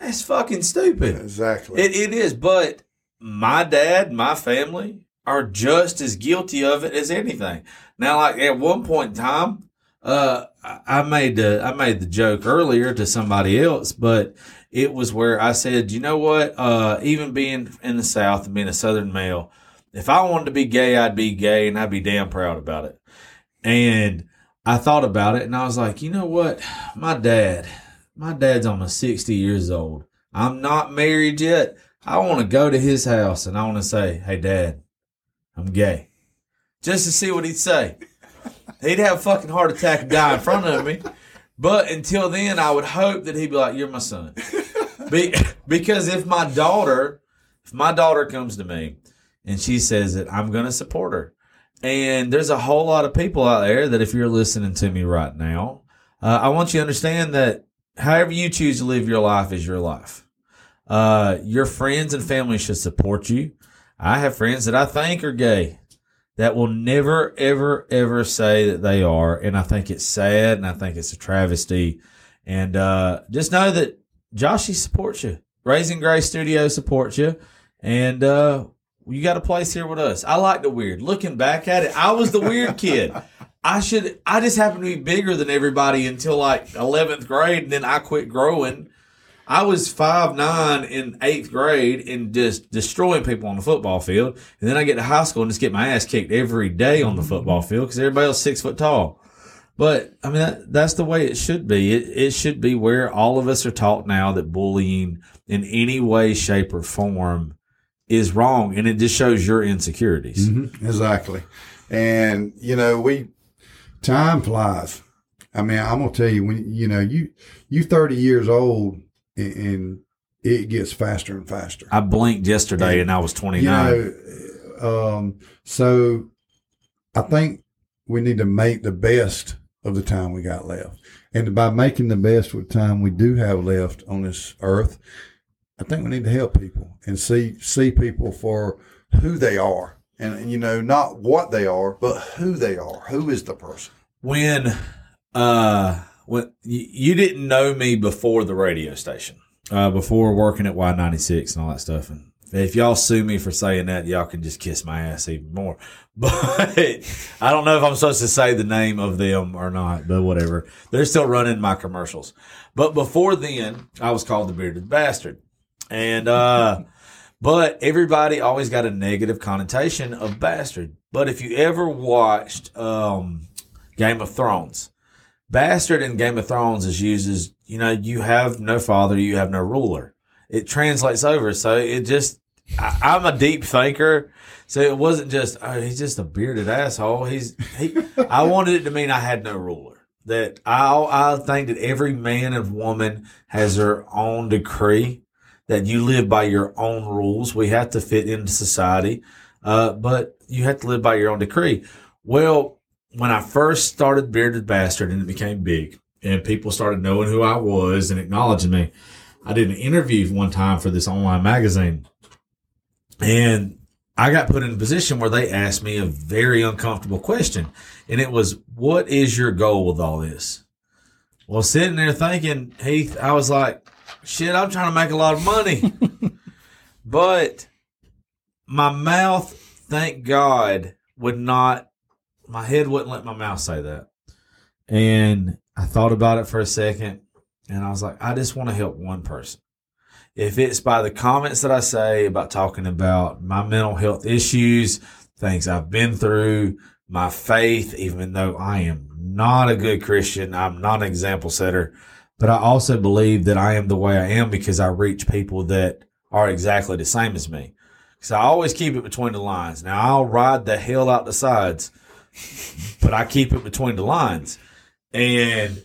That's fucking stupid. Exactly. It, it is. But my dad, my family are just as guilty of it as anything. Now, like at one point in time, uh, I made the, I made the joke earlier to somebody else, but it was where I said, you know what? Uh, even being in the South and being a Southern male, if I wanted to be gay, I'd be gay and I'd be damn proud about it. And I thought about it and I was like, you know what? My dad, my dad's almost 60 years old. I'm not married yet. I want to go to his house and I want to say, hey, dad, I'm gay. Just to see what he'd say. He'd have a fucking heart attack and die in front of me. But until then, I would hope that he'd be like, "You're my son," be, because if my daughter, if my daughter comes to me and she says that I'm going to support her. And there's a whole lot of people out there that if you're listening to me right now, uh, I want you to understand that however you choose to live your life is your life. Uh, your friends and family should support you. I have friends that I think are gay that will never, ever, ever say that they are. And I think it's sad and I think it's a travesty. And, uh, just know that Joshy supports you. Raising Grace Studio supports you. And, uh, you got a place here with us. I like the weird. Looking back at it, I was the weird kid. I should, I just happened to be bigger than everybody until like 11th grade and then I quit growing. I was five nine in eighth grade and just destroying people on the football field. And then I get to high school and just get my ass kicked every day on the football field because everybody else six foot tall. But I mean, that, that's the way it should be. It, it should be where all of us are taught now that bullying in any way, shape, or form is wrong. And it just shows your insecurities. Mm-hmm. Exactly. And, you know, we, time flies. I mean, I'm going to tell you, when, you know, you, you 30 years old and, and it gets faster and faster. I blinked yesterday and I was 29. You know, um, so I think we need to make the best of the time we got left. And by making the best with the time we do have left on this earth, I think we need to help people and see see people for who they are. And, and you know, not what they are, but who they are. Who is the person? When uh when you, you didn't know me before the radio station, uh before working at Y96 and all that stuff and if y'all sue me for saying that, y'all can just kiss my ass even more. But I don't know if I'm supposed to say the name of them or not, but whatever. They're still running my commercials. But before then, I was called the bearded bastard. And, uh, but everybody always got a negative connotation of bastard. But if you ever watched, um, Game of Thrones, bastard in Game of Thrones is used as, you know, you have no father, you have no ruler. It translates over. So it just, I, I'm a deep thinker. So it wasn't just, oh, he's just a bearded asshole. He's, he, I wanted it to mean I had no ruler. That I, I think that every man and woman has their own decree, that you live by your own rules. We have to fit into society. Uh, but you have to live by your own decree. Well, when I first started Bearded Bastard and it became big and people started knowing who I was and acknowledging me, I did an interview one time for this online magazine and I got put in a position where they asked me a very uncomfortable question. And it was, what is your goal with all this? Well, sitting there thinking, Heath, I was like, shit, I'm trying to make a lot of money. but my mouth, thank God, would not, my head wouldn't let my mouth say that. And I thought about it for a second and I was like, I just want to help one person. If it's by the comments that I say about talking about my mental health issues, things I've been through, my faith, even though I am not a good Christian, I'm not an example setter, but I also believe that I am the way I am because I reach people that are exactly the same as me. Because I always keep it between the lines. Now I'll ride the hell out the sides, but I keep it between the lines. And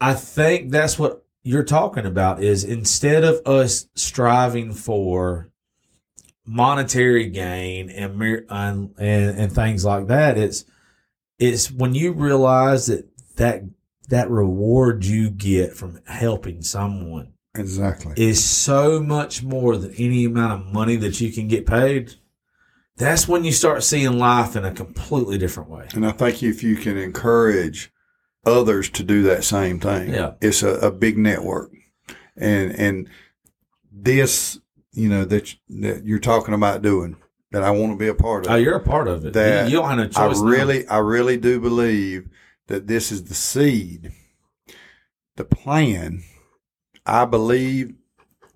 I think that's what you're talking about is instead of us striving for monetary gain and and, and things like that, it's it's when you realize that that that reward you get from helping someone exactly is so much more than any amount of money that you can get paid. That's when you start seeing life in a completely different way. And I think if you can encourage others to do that same thing. Yeah. It's a, a big network. And, and this, you know, that, that you're talking about doing that I want to be a part of. Oh, you're a part of it. That you, you don't have I choice. now. really, I really do believe that this is the seed, the plan. I believe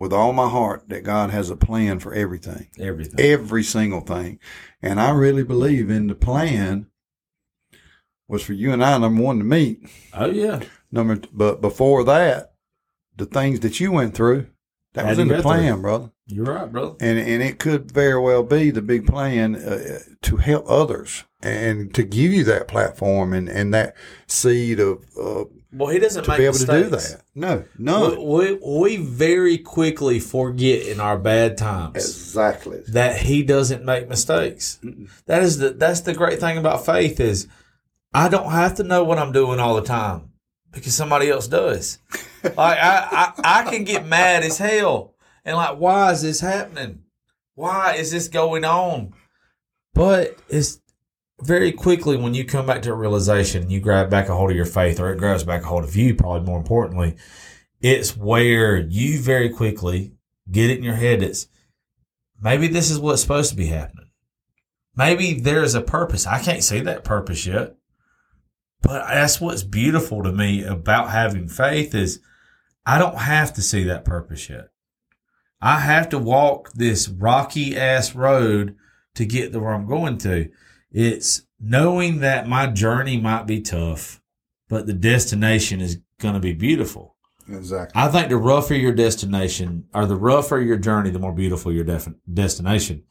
with all my heart that God has a plan for everything everything. every single thing. And I really believe in the plan was for you and I, number one, to meet. Oh yeah. Number, but before that, the things that you went through, That was to in the plan, through. brother. You're right, brother. and and it could very well be the big plan uh, to help others and to give you that platform and and that seed of uh, Well, he doesn't to make be able to do mistakes. that. No, no, We, we, we very quickly forget in our bad times exactly. that he doesn't make mistakes. That is the that's the great thing about faith is I don't have to know what I'm doing all the time because somebody else does. like I, I I can get mad as hell and like why is this happening? Why is this going on? But it's very quickly when you come back to a realization, you grab back a hold of your faith, or it grabs back a hold of you. Probably more importantly, it's where you very quickly get it in your head. It's maybe this is what's supposed to be happening. Maybe there's a purpose. I can't see that purpose yet. But that's what's beautiful to me about having faith is I don't have to see that purpose yet. I have to walk this rocky ass road to get to where I'm going to. It's knowing that my journey might be tough, but the destination is going to be beautiful. Exactly. I think the rougher your destination or the rougher your journey, the more beautiful your def- destination.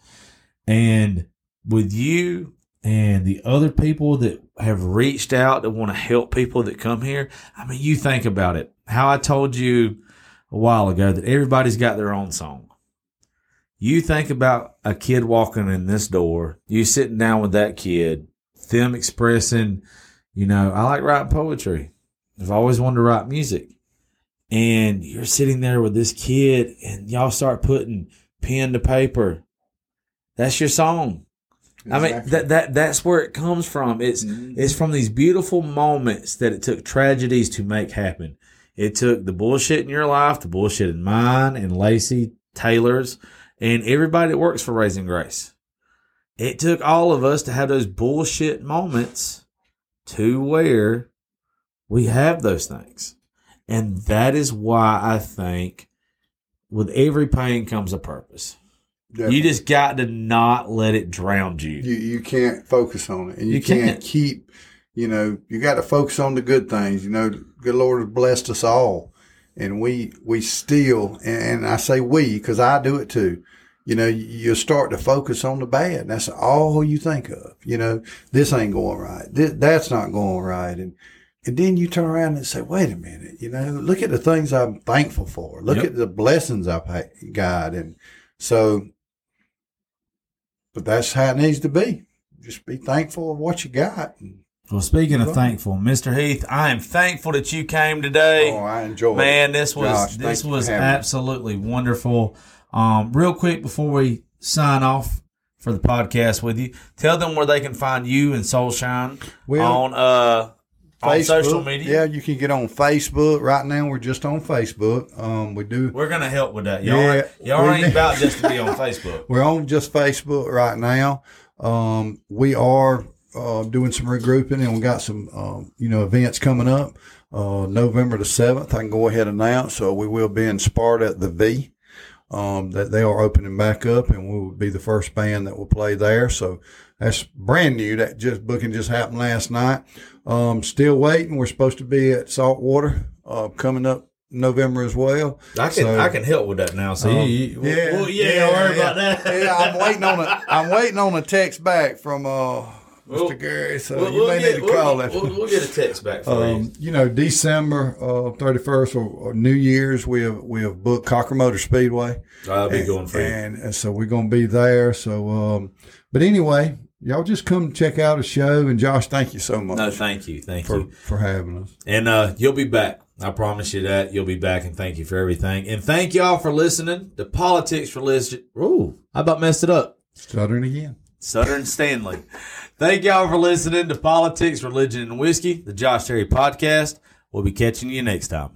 And with you and the other people that have reached out that want to help people that come here, I mean, you think about it. How I told you a while ago that everybody's got their own song. You think about a kid walking in this door, you sitting down with that kid, them expressing, you know, I like writing poetry. I've always wanted to write music and you're sitting there with this kid and y'all start putting pen to paper that's your song i mean that, that that's where it comes from. It's mm-hmm. it's from these beautiful moments that it took tragedies to make happen. It took the bullshit in your life the bullshit in mine and lacey taylor's and everybody that works for raising grace. It took all of us to have those bullshit moments to where we have those things. And that is why I think with every pain comes a purpose. You just got to not let it drown you. you you can't focus on it, and you, You can't, can't. keep. You know, you got to focus on the good things. You know, the good Lord has blessed us all, and we we still, and I say we because I do it too. You know, you start to focus on the bad. That's all you think of. You know, this ain't going right. This, that's not going right, and and then you turn around and say, wait a minute. You know, look at the things I'm thankful for. Look Yep. at the blessings I've had, God, and so. But that's how it needs to be. Just be thankful of what you got. Well, speaking of thankful, Mr. Heath, I am thankful that you came today. Oh, I enjoy Man, it. this was this was having me. absolutely wonderful. Um, real quick before we sign off for the podcast with you, tell them where they can find you and Soulshine Well, on uh on social media. Yeah, you can get on Facebook. Right now, we're just on Facebook. Um, we do. We're gonna help with that. Y'all, Yeah, ain't- y'all we ain't about just to be on Facebook. We're on just Facebook right now. Um, we are uh, doing some regrouping, and we got some um, you know events coming up. Uh, November the seventh, I can go ahead and announce. So we will be in Sparta at the V. Um, that they are opening back up, and we will be the first band that will play there. So that's brand new. That just booking just happened last night. Um, still waiting. We're supposed to be at Saltwater uh, coming up November as well. I can So- I can help with that now. So Um, you, you, yeah, well, yeah, don't worry about that. yeah, I'm waiting on a I'm waiting on a text back from uh Mr. Well, Gary. So We'll, you we'll may get, need to call we'll, him. we'll, we'll get a text back for you. Um, you know, December uh, 31st or, or New Year's, we have we have booked Cocker Motor Speedway, I'll be going for you. and, and so we're going to be there. So, um, but anyway, y'all just come check out a show. And Josh, thank you so much No, thank you, thank for you, for having us. and uh, you'll be back. I promise you that you'll be back, and thank you for everything, and thank y'all for listening to Politics Religion. Ooh, I about messed it up. Stuttering again. Sutter and Stanley. Thank y'all for listening to Politics, Religion, and Whiskey, the Josh Terry podcast. We'll be catching you next time.